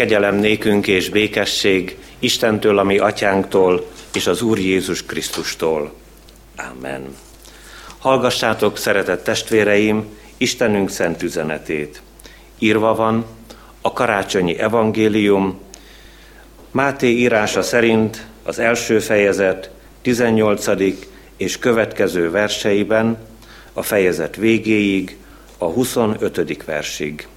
Kegyelem nékünk és békesség Istentől, ami atyánktól, és az Úr Jézus Krisztustól. Amen. Hallgassátok, szeretett testvéreim, Istenünk szent üzenetét. Írva van a karácsonyi evangélium, Máté írása szerint az első fejezet 18. és következő verseiben a fejezet végéig, a 25. versig.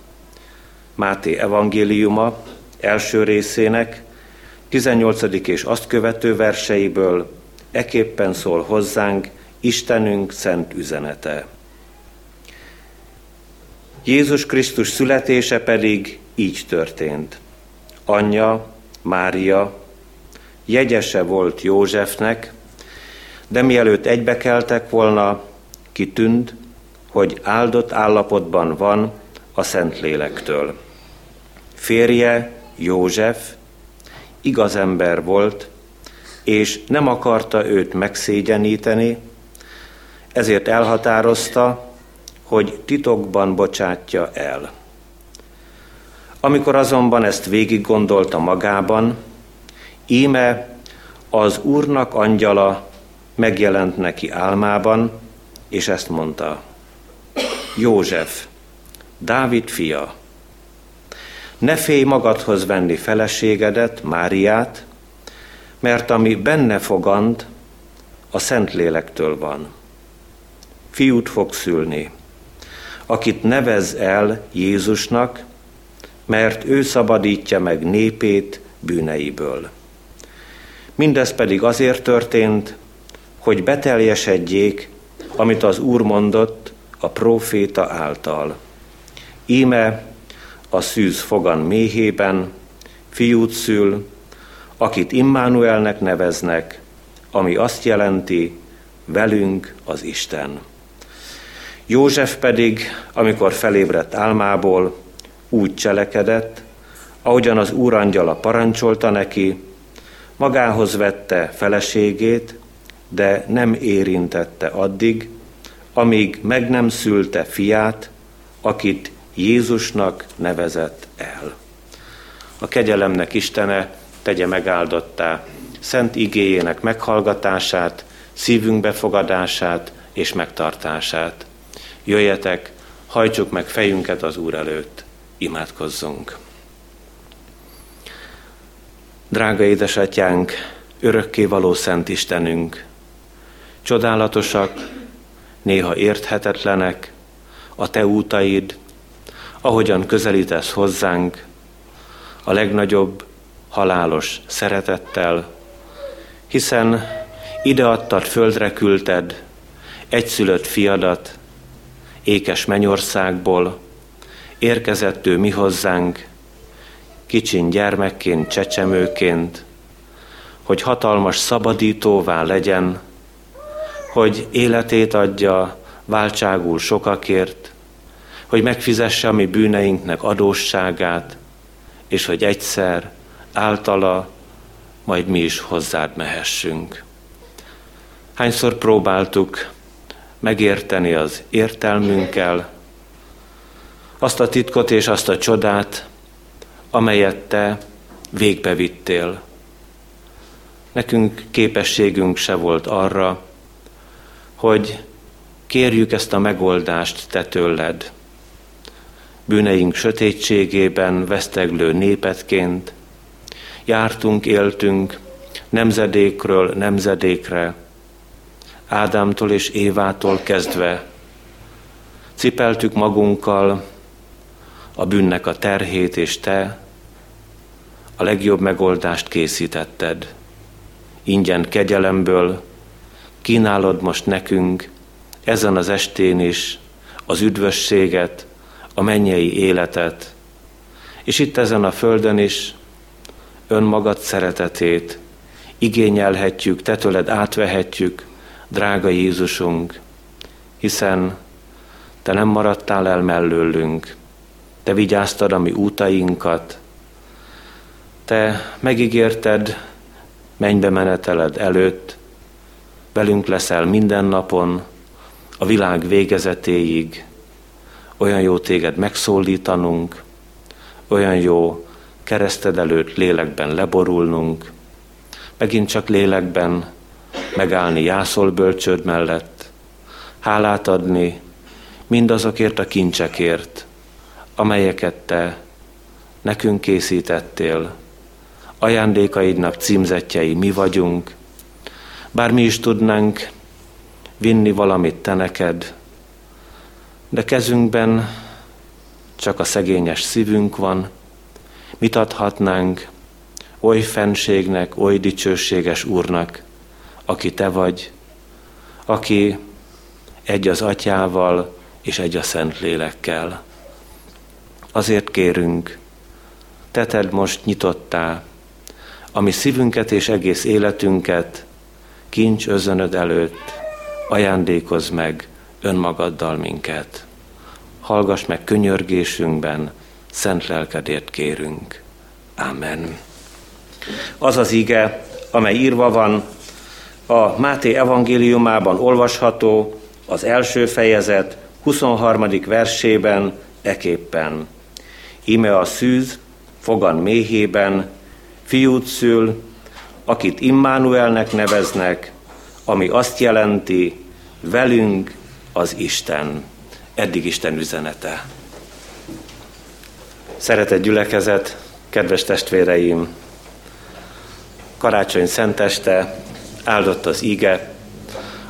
Máté evangéliuma első részének 18. és azt követő verseiből eképpen szól hozzánk Istenünk szent üzenete. Jézus Krisztus születése pedig így történt. Anyja, Mária, jegyese volt Józsefnek, de mielőtt egybekeltek volna, kitűnt, hogy áldott állapotban van a Szentlélektől. Férje, József, igaz ember volt, és nem akarta őt megszégyeníteni, ezért elhatározta, hogy titokban bocsátja el. Amikor azonban ezt végig gondolta magában, íme az Úrnak angyala megjelent neki álmában, és ezt mondta, József, Dávid fia, ne félj magadhoz venni feleségedet, Máriát, mert ami benne fogand, a Szentlélektől van. Fiút fog szülni, akit nevez el Jézusnak, mert ő szabadítja meg népét bűneiből. Mindez pedig azért történt, hogy beteljesedjék, amit az Úr mondott a próféta által. Íme a szűz fogan méhében fiút szül, akit Immanuelnek neveznek, ami azt jelenti, velünk az Isten. József pedig, amikor felébredt álmából, úgy cselekedett, ahogyan az úrangyala parancsolta neki, magához vette feleségét, de nem érintette addig, amíg meg nem szülte fiát, akit Jézusnak nevezett el. A kegyelemnek Istene tegye megáldottá szent igéjének meghallgatását, szívünk befogadását és megtartását. Jöjjetek, hajtsuk meg fejünket az Úr előtt, imádkozzunk. Drága édesatyánk, örökké való Szent Istenünk, csodálatosak, néha érthetetlenek, a Te útaid, ahogyan közelítesz hozzánk, a legnagyobb halálos szeretettel, hiszen ide adtad, földre küldted egyszülött fiadat, ékes mennyországból, érkezett ő mi hozzánk, kicsin gyermekként, csecsemőként, hogy hatalmas szabadítóvá legyen, hogy életét adja váltságul sokakért, hogy megfizesse a mi bűneinknek adósságát, és hogy egyszer általa majd mi is hozzád mehessünk. Hányszor próbáltuk megérteni az értelmünkkel, azt a titkot és azt a csodát, amelyet te végbevittél. Nekünk képességünk se volt arra, hogy kérjük ezt a megoldást te tőled. Bűneink sötétségében veszteglő népetként jártunk, éltünk nemzedékről nemzedékre, Ádámtól és Évától kezdve cipeltük magunkkal a bűnnek a terhét, és te a legjobb megoldást készítetted. Ingyen kegyelemből kínálod most nekünk ezen az estén is az üdvösséget, a mennyei életet, és itt ezen a földön is önmagad szeretetét igényelhetjük, te tőled átvehetjük, drága Jézusunk, hiszen te nem maradtál el mellőlünk, te vigyáztad a mi útainkat, te megígérted mennybe meneteled előtt, velünk leszel minden napon, a világ végezetéig, olyan jó téged megszólítanunk, olyan jó kereszted előtt lélekben leborulnunk, megint csak lélekben megállni jászol bölcsőd mellett, hálát adni mindazokért a kincsekért, amelyeket te nekünk készítettél, ajándékaidnak címzetjei mi vagyunk, bár mi is tudnánk vinni valamit te neked, de kezünkben csak a szegényes szívünk van, mit adhatnánk oly fenségnek, oly dicsőséges Úrnak, aki te vagy, aki egy az atyával és egy a szent lélekkel. Azért kérünk, teted most nyitottá, ami szívünket és egész életünket kincs özönöd előtt, ajándékozz meg önmagaddal minket. Hallgass meg könyörgésünkben, szent lelkedért kérünk. Amen. Az az ige, amely írva van, a Máté evangéliumában olvasható, az első fejezet 23. versében eképpen. Ime a szűz, fogan méhében, fiút szül, akit Immanuelnek neveznek, ami azt jelenti, velünk az Isten. Eddig Isten üzenete. Szeretett gyülekezet, kedves testvéreim! Karácsony szenteste, áldott az ige,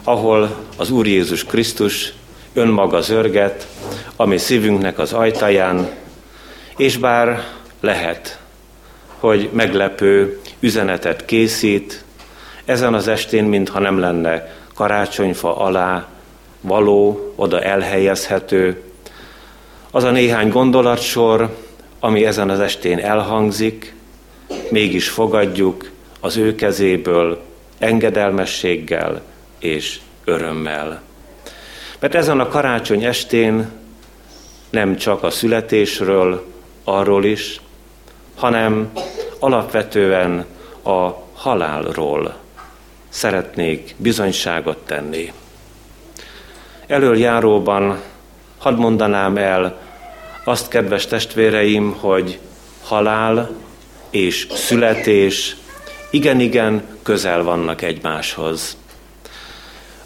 ahol az Úr Jézus Krisztus önmaga zörget, ami szívünknek az ajtaján, és bár lehet, hogy meglepő üzenetet készít, ezen az estén, mintha nem lenne karácsonyfa alá való, oda elhelyezhető, az a néhány gondolatsor, ami ezen az estén elhangzik, mégis fogadjuk az ő kezéből engedelmességgel és örömmel. Mert ezen a karácsony estén nem csak a születésről, arról is, hanem alapvetően a halálról szeretnék bizonyságot tenni. Elöljáróban hadd mondanám el azt, kedves testvéreim, hogy halál és születés igen-igen közel vannak egymáshoz.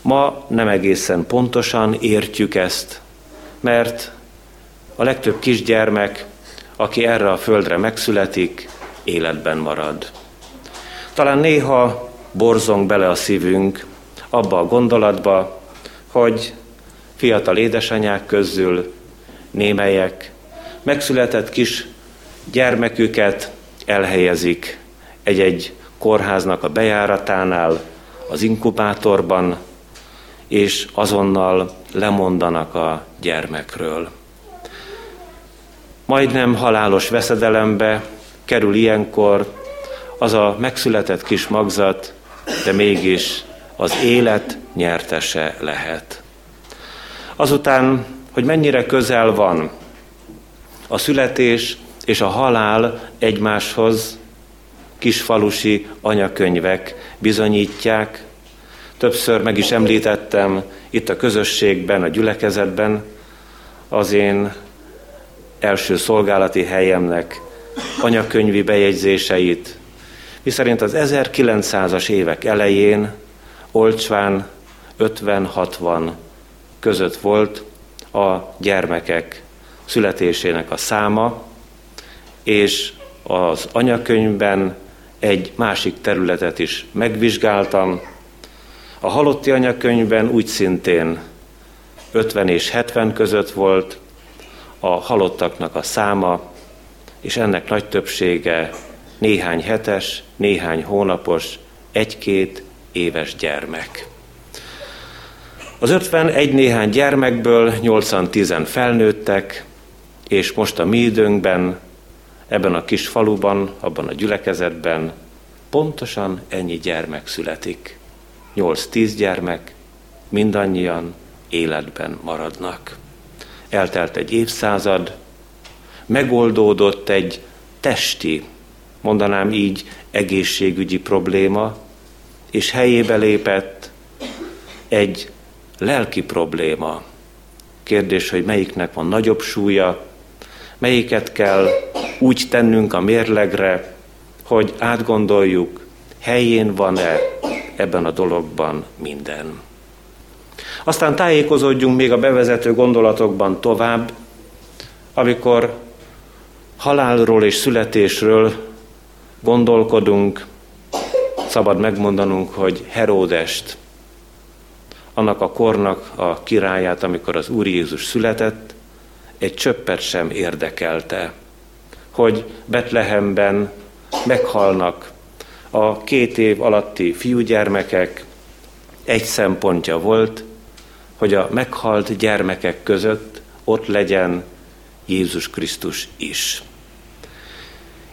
Ma nem egészen pontosan értjük ezt, mert a legtöbb kisgyermek, aki erre a földre megszületik, életben marad. Talán néha borzong bele a szívünk abba a gondolatba, hogy fiatal édesanyák közül némelyek megszületett kis gyermeküket elhelyezik egy-egy kórháznak a bejáratánál, az inkubátorban, és azonnal lemondanak a gyermekről. Majdnem halálos veszedelembe kerül ilyenkor az a megszületett kis magzat, de mégis az élet nyertese lehet. Azután, hogy mennyire közel van a születés és a halál egymáshoz, kisfalusi anyakönyvek bizonyítják. Többször meg is említettem itt a közösségben, a gyülekezetben az én első szolgálati helyemnek anyakönyvi bejegyzéseit, miszerint az 1900-as évek elején olcsván 50-60 között volt a gyermekek születésének a száma, és az anyakönyvben egy másik területet is megvizsgáltam. A halotti anyakönyvben úgy szintén 50 és 70 között volt a halottaknak a száma, és ennek nagy többsége néhány hetes, néhány hónapos, egy-két éves gyermek. Az 51 néhány gyermekből 80-10 felnőttek, és most a mi időnkben, ebben a kis faluban, abban a gyülekezetben pontosan ennyi gyermek születik. 8-10 gyermek, mindannyian életben maradnak. Eltelt egy évszázad, megoldódott egy testi, mondanám így, egészségügyi probléma, és helyébe lépett egy lelki probléma. Kérdés, hogy melyiknek van nagyobb súlya, melyiket kell úgy tennünk a mérlegre, hogy átgondoljuk, helyén van-e ebben a dologban minden. Aztán tájékozódjunk még a bevezető gondolatokban tovább, amikor halálról és születésről gondolkodunk, szabad megmondanunk, hogy Heródest, annak a kornak a királyát, amikor az Úr Jézus született, egy csöppet sem érdekelte, hogy Betlehemben meghalnak a két év alatti fiúgyermekek, egy szempontja volt, hogy a meghalt gyermekek között ott legyen Jézus Krisztus is.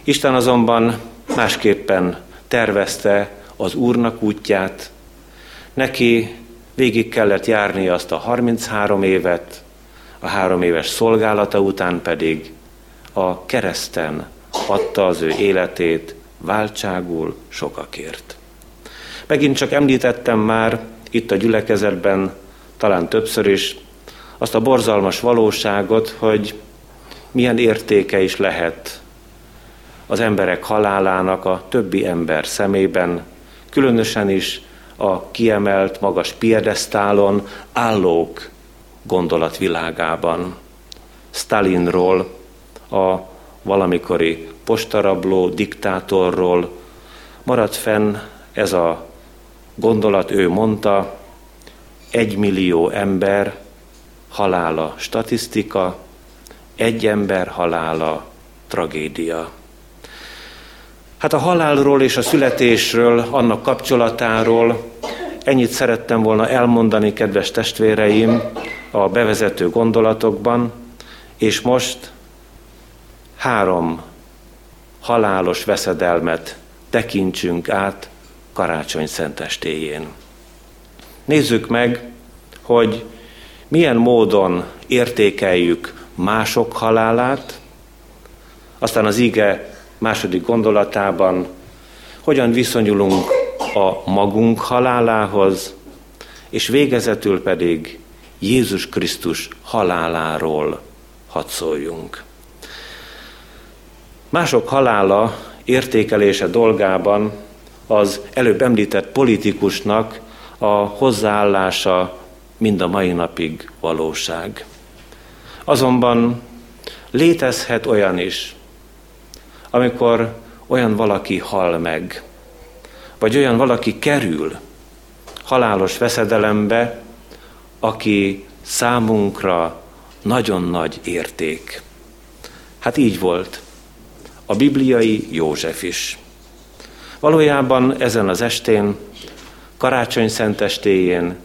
Isten azonban másképpen tervezte az Úrnak útját, neki végig kellett járni azt a 33 évet, a három éves szolgálata után pedig a kereszten adta az ő életét váltságul sokakért. Megint csak említettem már itt a gyülekezetben, talán többször is, azt a borzalmas valóságot, hogy milyen értéke is lehet az emberek halálának a többi ember szemében, különösen is a kiemelt, magas piedesztálon állók gondolatvilágában. Stalinról, a valamikori postarabló diktátorról maradt fenn ez a gondolat, ő mondta, egy millió ember halála statisztika, egy ember halála tragédia. Hát a halálról és a születésről, annak kapcsolatáról ennyit szerettem volna elmondani, kedves testvéreim, a bevezető gondolatokban, és most három halálos veszedelmet tekintsünk át karácsony szentestéjén. Nézzük meg, hogy milyen módon értékeljük mások halálát, aztán az ige második gondolatában hogyan viszonyulunk a magunk halálához, és végezetül pedig Jézus Krisztus haláláról hadd szóljunk. Mások halála értékelése dolgában az előbb említett politikusnak a hozzáállása mind a mai napig valóság. Azonban létezhet olyan is, amikor olyan valaki hal meg, vagy olyan valaki kerül halálos veszedelembe, aki számunkra nagyon nagy érték. Hát így volt a bibliai József is. Valójában ezen az estén, karácsony szentestéjén,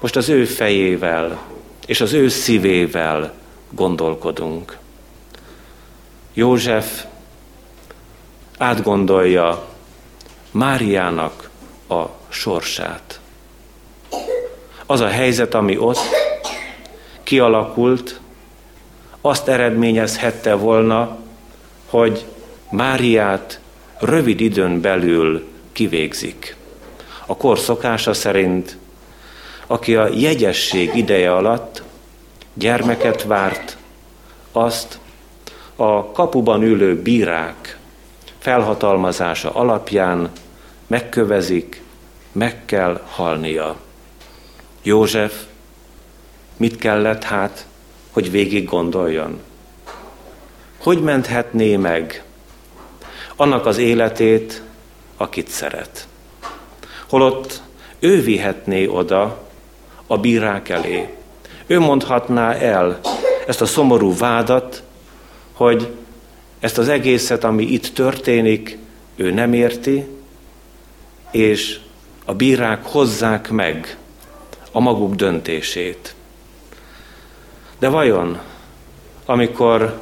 most az ő fejével és az ő szívével gondolkodunk. József átgondolja Máriának a sorsát. Az a helyzet, ami ott kialakult, azt eredményezhette volna, hogy Máriát rövid időn belül kivégzik. A kor szokása szerint, aki a jegyesség ideje alatt gyermeket várt, azt a kapuban ülő bírák felhatalmazása alapján megkövezik, meg kell halnia. József mit kellett hát, hogy végig gondoljon? Hogy menthetné meg annak az életét, akit szeret? Holott ő vihetné oda a bírák elé. Ő mondhatná el ezt a szomorú vádat, hogy ezt az egészet, ami itt történik, ő nem érti, és a bírák hozzák meg a maguk döntését. De vajon, amikor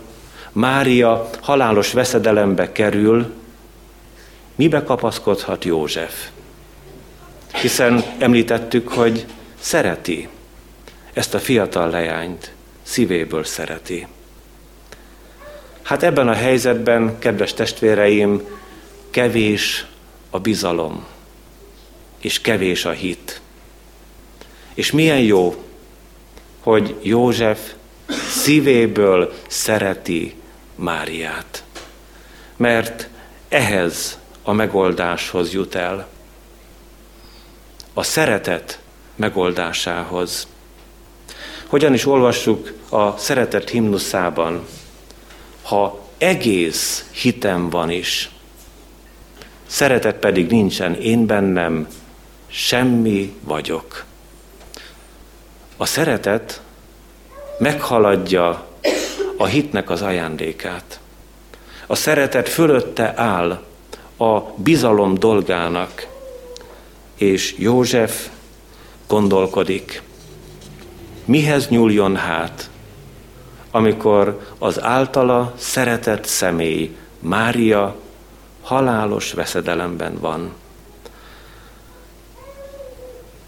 Mária halálos veszedelembe kerül, mibe kapaszkodhat József? Hiszen említettük, hogy szereti ezt a fiatal leányt, szívéből szereti. Hát ebben a helyzetben, kedves testvéreim, kevés a bizalom, és kevés a hit. És milyen jó, hogy József szívéből szereti Máriát. mert ehhez a megoldáshoz jut el. A szeretet megoldásához. Hogyan is olvassuk a szeretet himnuszában? Ha egész hitem van is, szeretet pedig nincsen én bennem, semmi vagyok. A szeretet meghaladja a hitnek az ajándékát. A szeretet fölötte áll a bizalom dolgának, és József gondolkodik, mihez nyúljon hát, amikor az általa szeretett személy, Mária halálos veszedelemben van.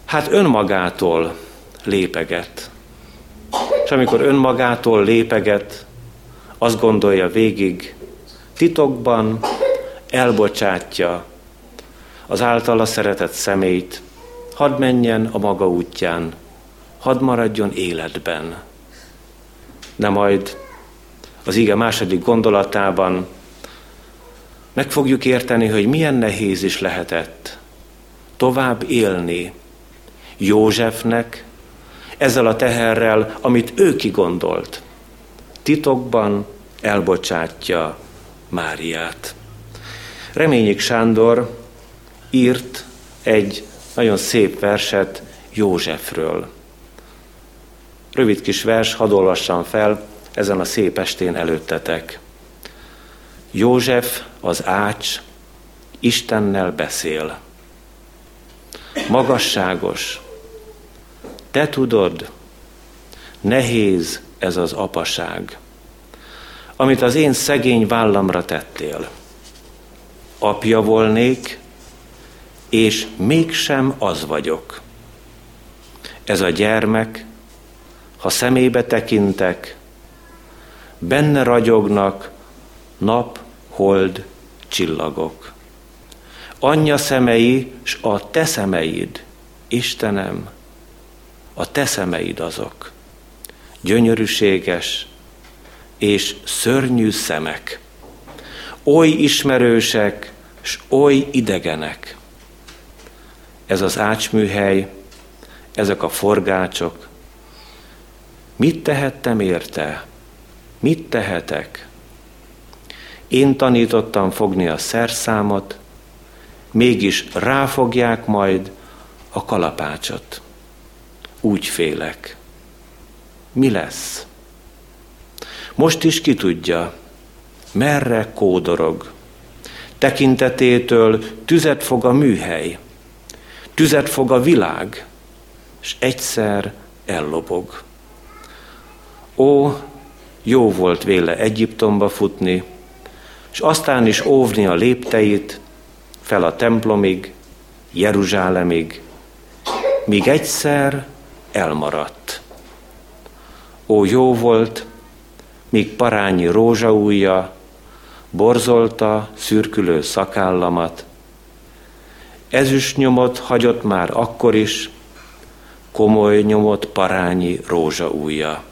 Hát önmagától lépeget. És amikor önmagától lépeget, azt gondolja végig, titokban elbocsátja az általa szeretett szemét, hadd menjen a maga útján, hadd maradjon életben. De majd az ige második gondolatában meg fogjuk érteni, hogy milyen nehéz is lehetett tovább élni Józsefnek ezzel a teherrel, amit ő kigondolt. Titokban elbocsátja Máriát. Reményik Sándor írt egy nagyon szép verset Józsefről. Rövid kis vers, hadd olvassam fel ezen a szép estén előttetek. József az ács Istennel beszél. Magasságos, te tudod, nehéz ez az apaság, amit az én szegény vállamra tettél. Apja volnék, és mégsem az vagyok. Ez a gyermek, ha szemébe tekintek, benne ragyognak nap, hold, csillagok. Anyja szemei, s a te szemeid, Istenem, a te szemeid azok. Gyönyörűséges és szörnyű szemek. Oly ismerősek, s oly idegenek. Ez az ácsműhely, ezek a forgácsok. Mit tehettem érte? Mit tehetek? Én tanítottam fogni a szerszámot, mégis ráfogják majd a kalapácsot. Úgy félek. Mi lesz? Most is ki tudja, merre kódorog. Tekintetétől tüzet fog a műhely, tüzet fog a világ, és egyszer ellobog. Ó, jó volt véle Egyiptomba futni, és aztán is óvni a lépteit fel a templomig, Jeruzsálemig, míg egyszer elmaradt. Ó, jó volt, míg parányi rózsaújja borzolta szürkülő szakállamat. Ezüst nyomot hagyott már akkor is, komoly nyomot parányi rózsaújja.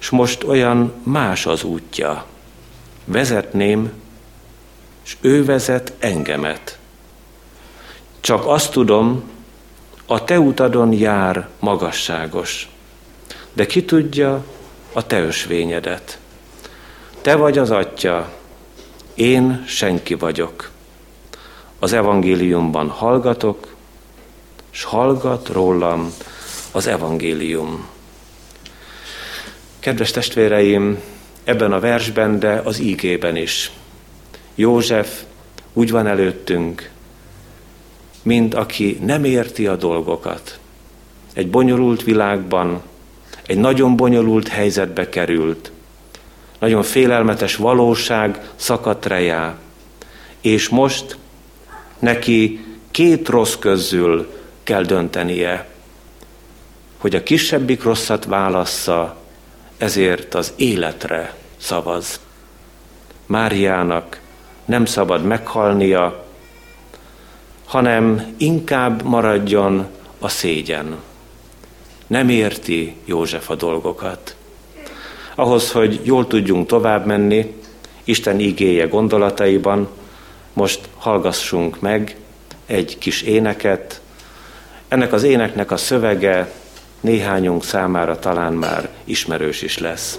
S most olyan más az útja. Vezetném, és ő vezet engemet. Csak azt tudom, a te utadon jár magasságos, de ki tudja a te ösvényedet. Te vagy az atya, én senki vagyok. Az evangéliumban hallgatok, s hallgat rólam az evangélium. Kedves testvéreim, ebben a versben, de az ígében is. József úgy van előttünk, mint aki nem érti a dolgokat. Egy bonyolult világban, egy nagyon bonyolult helyzetbe került, nagyon félelmetes valóság szakadt rejá, és most neki két rossz közül kell döntenie, hogy a kisebbik rosszat válassza, ezért az életre szavaz. Máriának nem szabad meghalnia, hanem inkább maradjon a szégyen. Nem érti József a dolgokat. Ahhoz, hogy jól tudjunk tovább menni, Isten igéje gondolataiban, most hallgassunk meg egy kis éneket. Ennek az éneknek a szövege néhányunk számára talán már ismerős is lesz.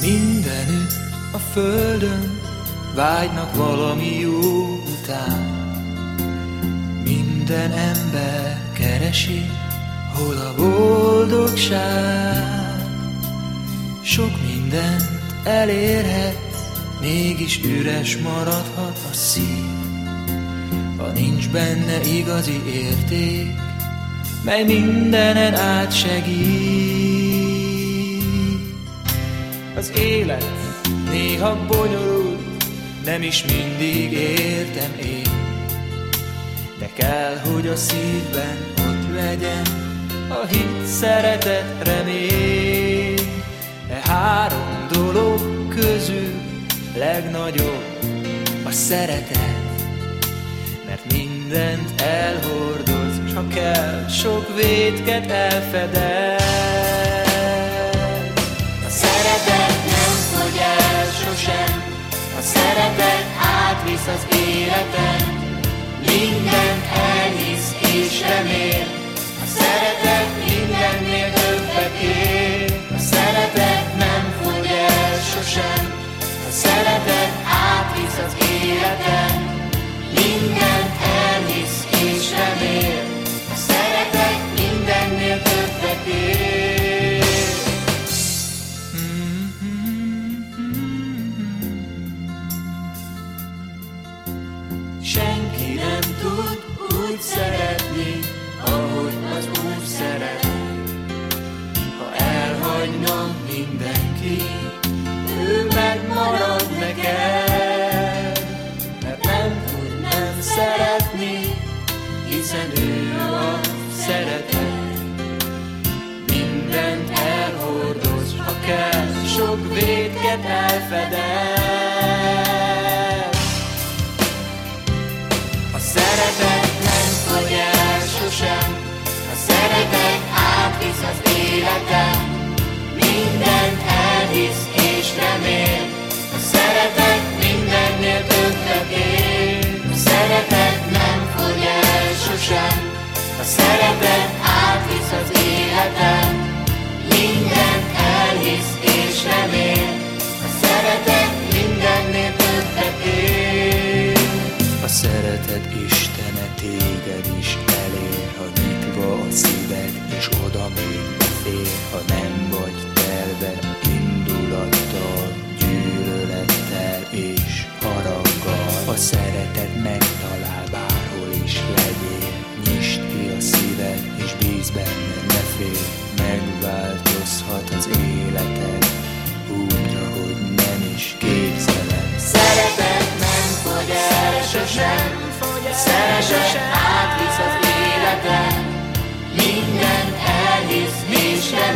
Mindenütt a földön vágynak valami jó után. Minden ember keresi, hol a boldogság. Sok mindent elérhet, mégis üres maradhat a szív. Ha nincs benne igazi érték, mely mindenen átsegít. Az élet néha bonyolult, nem is mindig értem én. De kell, hogy a szívben ott legyen a hit, szeretet, remény. E három dolog közül legnagyobb a szeretet, mert mindent elhordoz, s ha kell, sok vétket elfedez. A szeretet nem fogy el sosem, a szeretet átvisz az életen, mindent elhisz és remél, a szeretet mindennél többet ér. Hiszen ő a szeretet. Mindent elhordoz, ha kell, sok vétket elfedez. Szeretet átvisz az életen, mindent elhisz és remél, a szeretet mindennél többet ér. A szeretet Istene téged is elér, ha nyitva a szíved, és oda még befér, ha nem vagy telve indulattal, gyűlölettel és haraggal. A szeretet megtalál bárhol is legyél,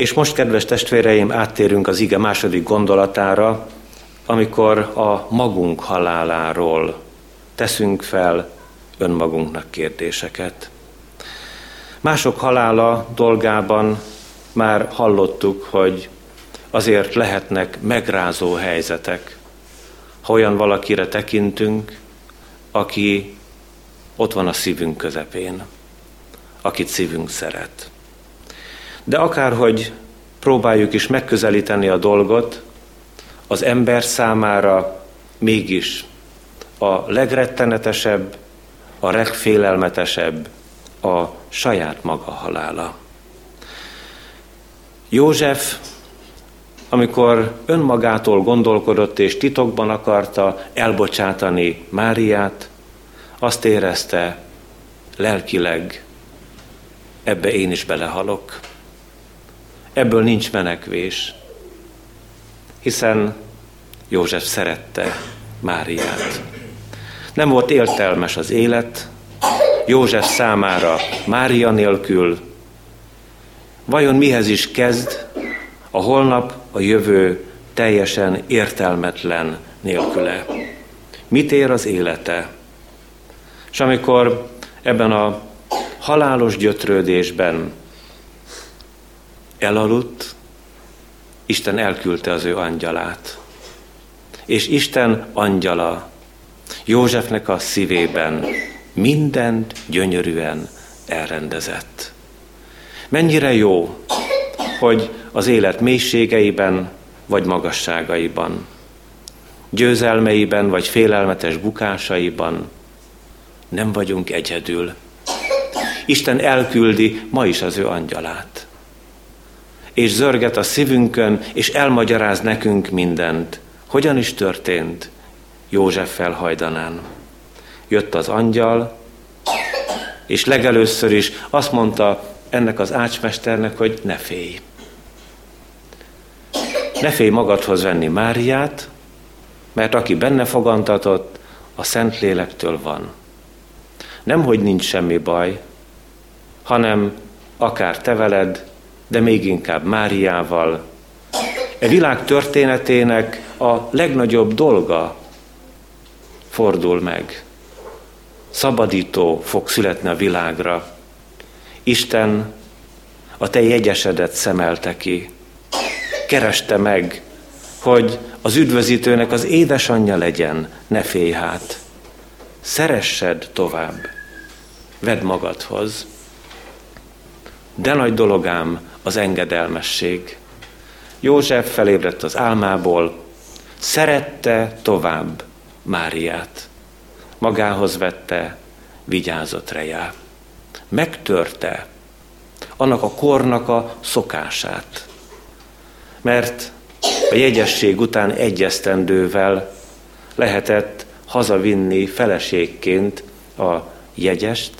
És most, kedves testvéreim, áttérünk az ige második gondolatára, amikor a magunk haláláról teszünk fel önmagunknak kérdéseket. Mások halála dolgában már hallottuk, hogy azért lehetnek megrázó helyzetek, ha olyan valakire tekintünk, aki ott van a szívünk közepén, akit szívünk szeret. De akárhogy próbáljuk is megközelíteni a dolgot, az ember számára mégis a legrettenetesebb, a legfélelmetesebb a saját maga halála. József, amikor önmagától gondolkodott és titokban akarta elbocsátani Máriát, azt érezte, lelkileg ebbe én is belehalok. Ebből nincs menekvés, hiszen József szerette Máriát. Nem volt értelmes az élet, József számára Mária nélkül. Vajon mihez is kezd a holnap, a jövő teljesen értelmetlen nélküle? Mit ér az élete? És amikor ebben a halálos gyötrődésben elaludt, Isten elküldte az ő angyalát. És Isten angyala Józsefnek a szívében mindent gyönyörűen elrendezett. Mennyire jó, hogy az élet mélységeiben vagy magasságaiban, győzelmeiben vagy félelmetes bukásaiban nem vagyunk egyedül. Isten elküldi ma is az ő angyalát. És zörget a szívünkön, és elmagyaráz nekünk mindent. Hogyan is történt József felhajdanán. Jött az angyal, és legelőször is azt mondta ennek az ácsmesternek, hogy ne félj. Ne félj magadhoz venni Máriát, mert aki benne fogantatott, a Szentlélektől van. Nem, hogy nincs semmi baj, hanem akár te veled, de még inkább Máriával. E világ történetének a legnagyobb dolga fordul meg. Szabadító fog születni a világra. Isten a te jegyesedet szemelte ki. Kereste meg, hogy az üdvözítőnek az édesanyja legyen, ne félj hát. Szeressed tovább. Vedd magadhoz. De nagy dologám az engedelmesség. József felébredt az álmából, szerette tovább Máriát. Magához vette, vigyázott rejá. Megtörte annak a kornak a szokását. Mert a jegyesség után egyesztendővel lehetett hazavinni feleségként a jegyest.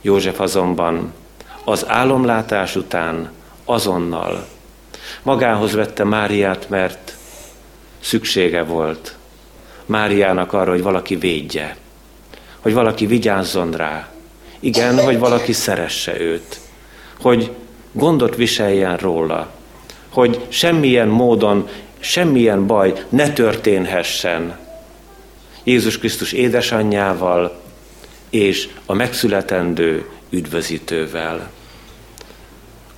József azonban az álomlátás után azonnal. Magához vette Máriát, mert szüksége volt Máriának arra, hogy valaki védje, hogy valaki vigyázzon rá, igen, hogy valaki szeresse őt, hogy gondot viseljen róla, hogy semmilyen módon, semmilyen baj ne történhessen Jézus Krisztus édesanyjával és a megszületendő üdvözítővel.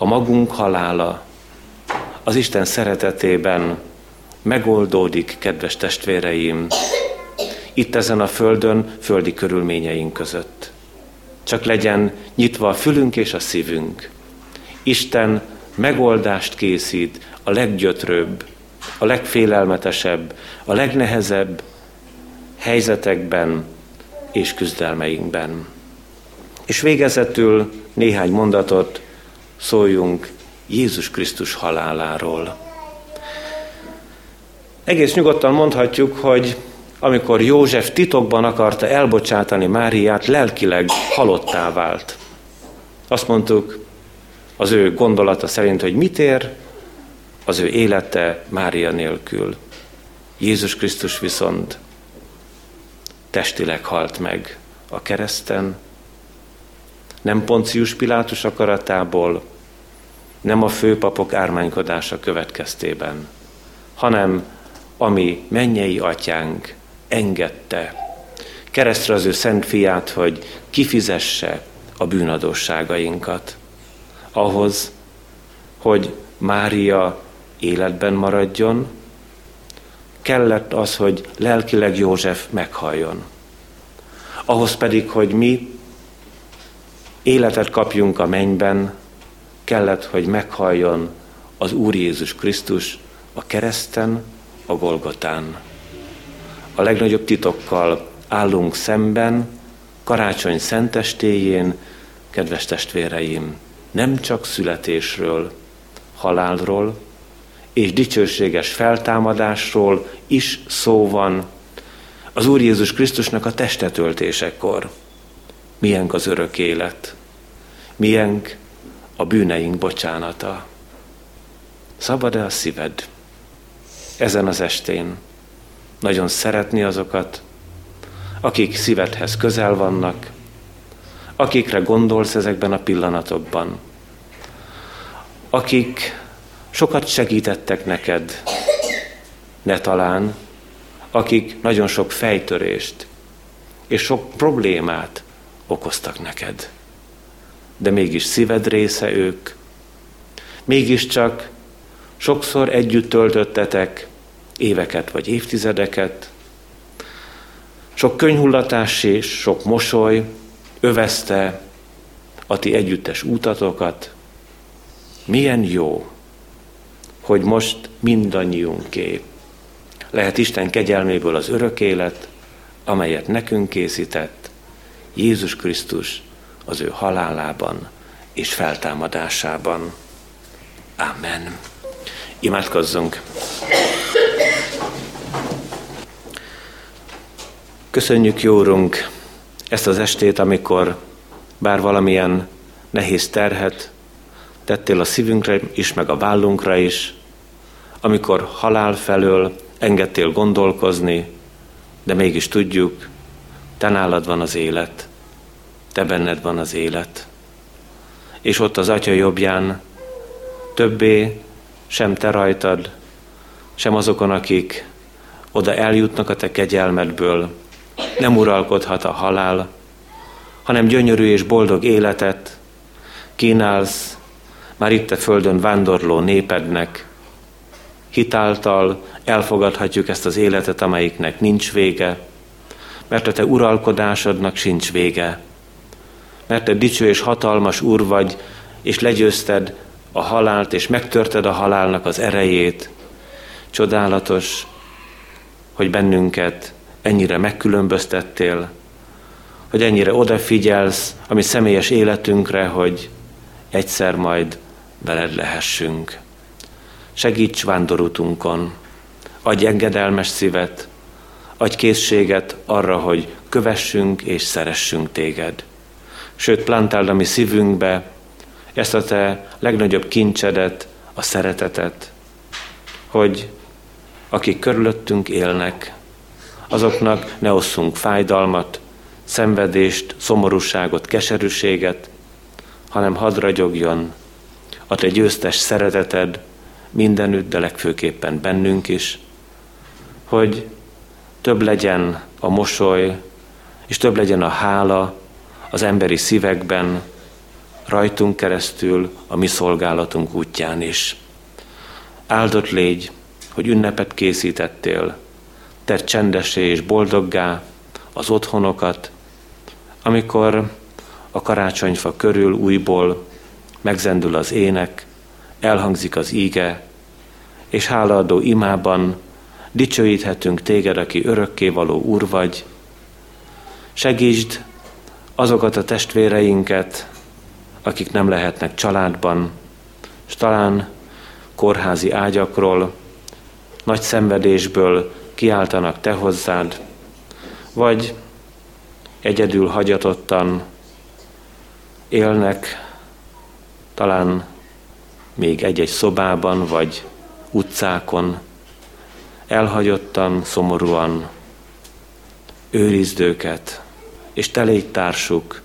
A magunk halála az Isten szeretetében megoldódik, kedves testvéreim, itt ezen a földön, földi körülményeink között. Csak legyen nyitva a fülünk és a szívünk. Isten megoldást készít a leggyötrőbb, a legfélelmetesebb, a legnehezebb helyzetekben és küzdelmeinkben. És végezetül néhány mondatot szóljunk Jézus Krisztus haláláról. Egész nyugodtan mondhatjuk, hogy amikor József titokban akarta elbocsátani Máriát, lelkileg halottá vált. Azt mondtuk az ő gondolata szerint, hogy mit ér az ő élete Mária nélkül. Jézus Krisztus viszont testileg halt meg a kereszten, nem Poncius Pilátus akaratából, nem a főpapok ármánykodása következtében, hanem ami mennyei atyánk engedte keresztre az ő szent fiát, hogy kifizesse a bűnadosságainkat. Ahhoz, hogy Mária életben maradjon, kellett az, hogy lelkileg József meghalljon. Ahhoz pedig, hogy mi életet kapjunk a mennyben, kellett, hogy meghalljon az Úr Jézus Krisztus a kereszten, a Golgotán. A legnagyobb titokkal állunk szemben, karácsony szentestéjén, kedves testvéreim, nem csak születésről, halálról és dicsőséges feltámadásról is szó van az Úr Jézus Krisztusnak a testetöltésekor. Milyen az örök élet, milyen a bűneink bocsánata. Szabad-e a szíved ezen az estén nagyon szeretni azokat, akik szívedhez közel vannak, akikre gondolsz ezekben a pillanatokban, akik sokat segítettek neked, ne talán, akik nagyon sok fejtörést és sok problémát okoztak neked. De mégis szíved része ők, mégiscsak sokszor együtt töltöttetek éveket vagy évtizedeket, sok könyhullatás és sok mosoly övezte a ti együttes útatokat. Milyen jó, hogy most mindannyiunké lehet Isten kegyelméből az örök élet, amelyet nekünk készített, Jézus Krisztus az ő halálában és feltámadásában. Amen. Imádkozzunk! Köszönjük, jó Úrunk, ezt az estét, amikor bár valamilyen nehéz terhet tettél a szívünkre is, meg a vállunkra is, amikor halál felől engedtél gondolkozni, de mégis tudjuk, te nálad van az élet, te benned van az élet. És ott az Atya jobbján többé sem te rajtad, sem azokon, akik oda eljutnak a te kegyelmedből, nem uralkodhat a halál, hanem gyönyörű és boldog életet kínálsz már itt a földön vándorló népednek. Hitáltal elfogadhatjuk ezt az életet, amelyiknek nincs vége, mert a te uralkodásodnak sincs vége. Mert te dicső és hatalmas úr vagy, és legyőzted a halált, és megtörted a halálnak az erejét. Csodálatos, hogy bennünket ennyire megkülönböztettél, hogy ennyire odafigyelsz a mi személyes életünkre, hogy egyszer majd veled lehessünk. Segíts vándorútunkon, adj engedelmes szívet, adj készséget arra, hogy kövessünk és szeressünk téged. Sőt, plantáld a mi szívünkbe ezt a te legnagyobb kincsedet, a szeretetet, hogy akik körülöttünk élnek, azoknak ne osszunk fájdalmat, szenvedést, szomorúságot, keserűséget, hanem hadd ragyogjon a te győztes szereteted mindenütt, de legfőképpen bennünk is, hogy több legyen a mosoly, és több legyen a hála az emberi szívekben, rajtunk keresztül, a mi szolgálatunk útján is. Áldott légy, hogy ünnepet készítettél, tett csendesé és boldoggá az otthonokat, amikor a karácsonyfa körül újból megzendül az ének, elhangzik az íge, és hálaadó imában dicsőíthetünk téged, aki örökké való úr vagy. Segítsd azokat a testvéreinket, akik nem lehetnek családban, és talán kórházi ágyakról, nagy szenvedésből kiáltanak te hozzád, vagy egyedül hagyatottan élnek, talán még egy-egy szobában, vagy utcákon, elhagyottan, szomorúan, őrizd őket, és te légy társuk,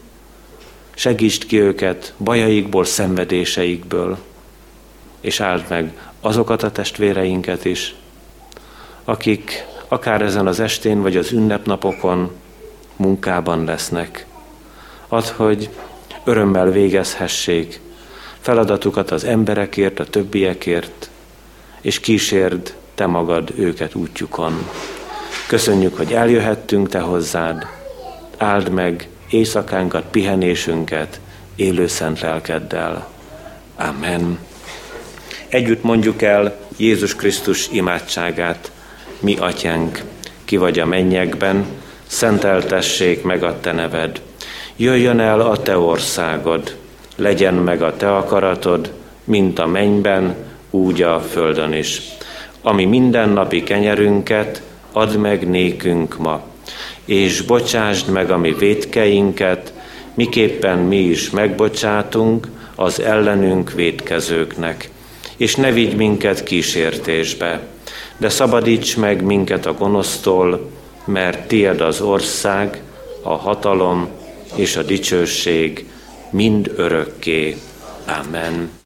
segítsd ki őket bajaikból, szenvedéseikből, és áld meg azokat a testvéreinket is, akik akár ezen az estén vagy az ünnepnapokon munkában lesznek. Add, hogy örömmel végezhessék feladatukat az emberekért, a többiekért, és kísérd te magad őket útjukon. Köszönjük, hogy eljöhettünk te hozzád. Áld meg éjszakánkat, pihenésünket élő szent lelkeddel. Amen. Együtt mondjuk el Jézus Krisztus imádságát mi atyánk, ki vagy a mennyekben, szenteltessék meg a te neved. Jöjjön el a te országod, legyen meg a te akaratod, mint a mennyben, úgy a földön is. Ami mindennapi kenyerünket, add meg nékünk ma, és bocsásd meg a mi védkeinket, miképpen mi is megbocsátunk az ellenünk védkezőknek. És ne vigy minket kísértésbe, de szabadíts meg minket a gonosztól, mert tied az ország, a hatalom és a dicsőség mind örökké. Amen.